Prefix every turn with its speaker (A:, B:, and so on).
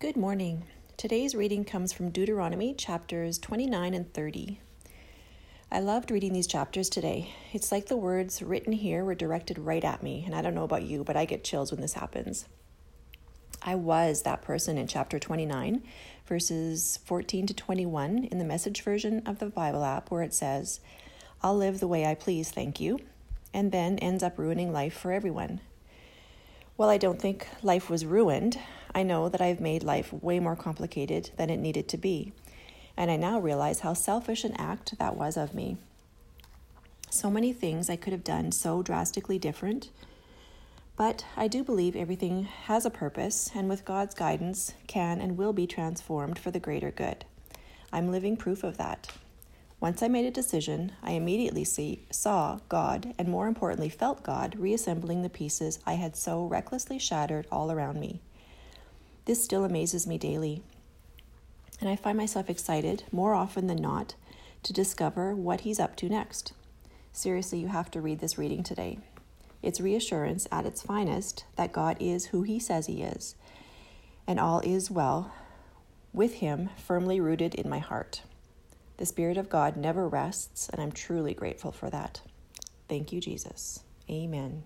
A: Good morning. Today's reading comes from Deuteronomy chapters 29 and 30. I loved reading these chapters today. It's like the words written here were directed right at me, and I don't know about you, but I get chills when this happens. I was that person in chapter 29, verses 14 to 21 in the message version of the Bible app, where it says, I'll live the way I please, thank you, and then ends up ruining life for everyone. Well, I don't think life was ruined. I know that I've made life way more complicated than it needed to be. And I now realize how selfish an act that was of me. So many things I could have done so drastically different. But I do believe everything has a purpose, and with God's guidance, can and will be transformed for the greater good. I'm living proof of that. Once I made a decision, I immediately see, saw God, and more importantly, felt God reassembling the pieces I had so recklessly shattered all around me. This still amazes me daily, and I find myself excited, more often than not, to discover what He's up to next. Seriously, you have to read this reading today. It's reassurance at its finest that God is who He says He is, and all is well with Him firmly rooted in my heart. The Spirit of God never rests, and I'm truly grateful for that. Thank you, Jesus. Amen.